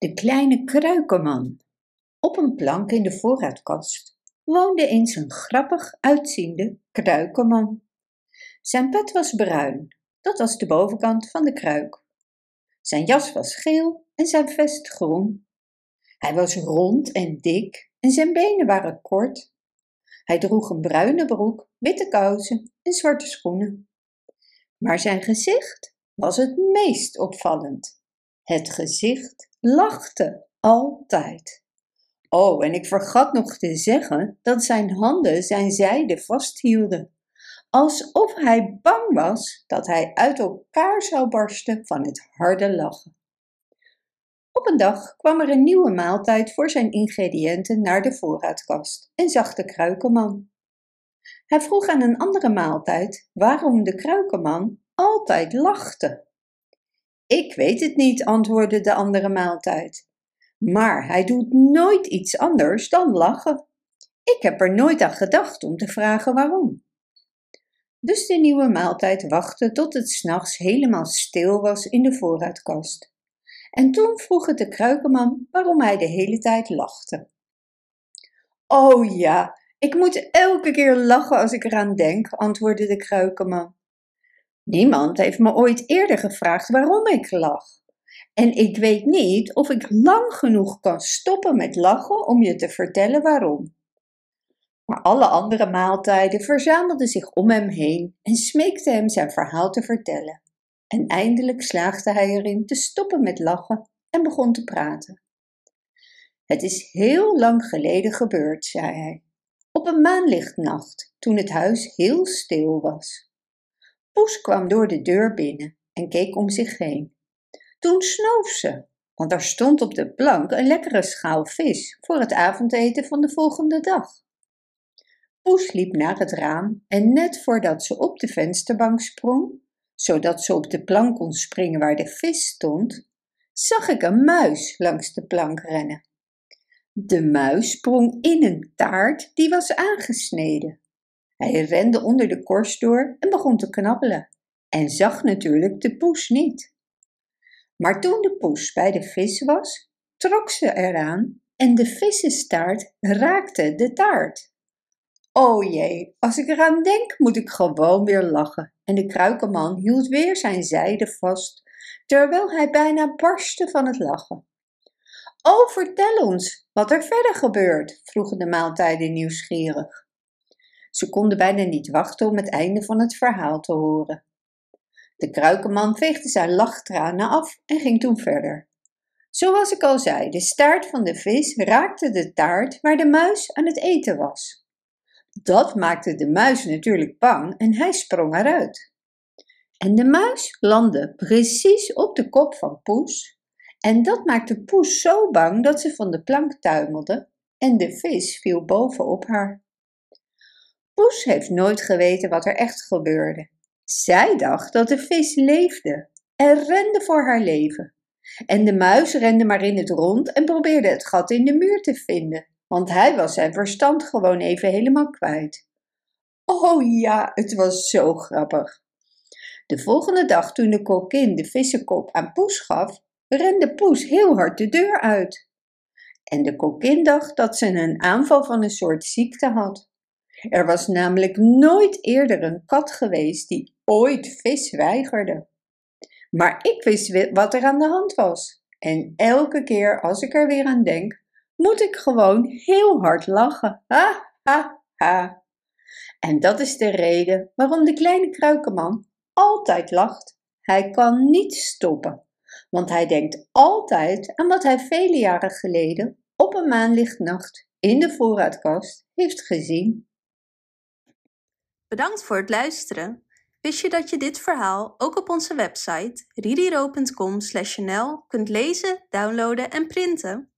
De kleine kruikenman. Op een plank in de voorraadkast woonde eens een grappig uitziende kruikenman. Zijn pet was bruin, dat was de bovenkant van de kruik. Zijn jas was geel en zijn vest groen. Hij was rond en dik en zijn benen waren kort. Hij droeg een bruine broek, witte kousen en zwarte schoenen. Maar zijn gezicht was het meest opvallend. Het gezicht lachte altijd. Oh, en ik vergat nog te zeggen dat zijn handen zijn zijde vasthielden, alsof hij bang was dat hij uit elkaar zou barsten van het harde lachen. Op een dag kwam er een nieuwe maaltijd voor zijn ingrediënten naar de voorraadkast en zag de kruikenman. Hij vroeg aan een andere maaltijd waarom de kruikenman altijd lachte. Ik weet het niet, antwoordde de andere maaltijd. Maar hij doet nooit iets anders dan lachen. Ik heb er nooit aan gedacht om te vragen waarom. Dus de nieuwe maaltijd wachtte tot het s'nachts helemaal stil was in de voorraadkast. En toen vroeg het de kruikenman waarom hij de hele tijd lachte. Oh ja, ik moet elke keer lachen als ik eraan denk, antwoordde de kruikenman. Niemand heeft me ooit eerder gevraagd waarom ik lach. En ik weet niet of ik lang genoeg kan stoppen met lachen om je te vertellen waarom. Maar alle andere maaltijden verzamelden zich om hem heen en smeekten hem zijn verhaal te vertellen. En eindelijk slaagde hij erin te stoppen met lachen en begon te praten. Het is heel lang geleden gebeurd, zei hij, op een maanlichtnacht, toen het huis heel stil was. Poes kwam door de deur binnen en keek om zich heen. Toen snoof ze, want er stond op de plank een lekkere schaal vis voor het avondeten van de volgende dag. Poes liep naar het raam en net voordat ze op de vensterbank sprong, zodat ze op de plank kon springen waar de vis stond, zag ik een muis langs de plank rennen. De muis sprong in een taart die was aangesneden. Hij rende onder de korst door en begon te knabbelen en zag natuurlijk de poes niet. Maar toen de poes bij de vis was, trok ze eraan en de vissenstaart raakte de taart. O jee, als ik eraan denk, moet ik gewoon weer lachen. En de kruikenman hield weer zijn zijde vast, terwijl hij bijna barstte van het lachen. O, vertel ons wat er verder gebeurt, vroegen de maaltijden nieuwsgierig. Ze konden bijna niet wachten om het einde van het verhaal te horen. De kruikenman veegde zijn lachtranen af en ging toen verder. Zoals ik al zei, de staart van de vis raakte de taart waar de muis aan het eten was. Dat maakte de muis natuurlijk bang en hij sprong eruit. En de muis landde precies op de kop van Poes. En dat maakte Poes zo bang dat ze van de plank tuimelde en de vis viel bovenop haar. Poes heeft nooit geweten wat er echt gebeurde. Zij dacht dat de vis leefde en rende voor haar leven. En de muis rende maar in het rond en probeerde het gat in de muur te vinden, want hij was zijn verstand gewoon even helemaal kwijt. Oh ja, het was zo grappig. De volgende dag toen de kokkin de vissenkop aan Poes gaf, rende Poes heel hard de deur uit. En de kokkin dacht dat ze een aanval van een soort ziekte had. Er was namelijk nooit eerder een kat geweest die ooit vis weigerde. Maar ik wist wat er aan de hand was. En elke keer als ik er weer aan denk, moet ik gewoon heel hard lachen. Ha, ha, ha. En dat is de reden waarom de kleine kruikenman altijd lacht. Hij kan niet stoppen, want hij denkt altijd aan wat hij vele jaren geleden op een maanlichtnacht in de voorraadkast heeft gezien. Bedankt voor het luisteren. Wist je dat je dit verhaal ook op onze website ridiro.com/nl kunt lezen, downloaden en printen?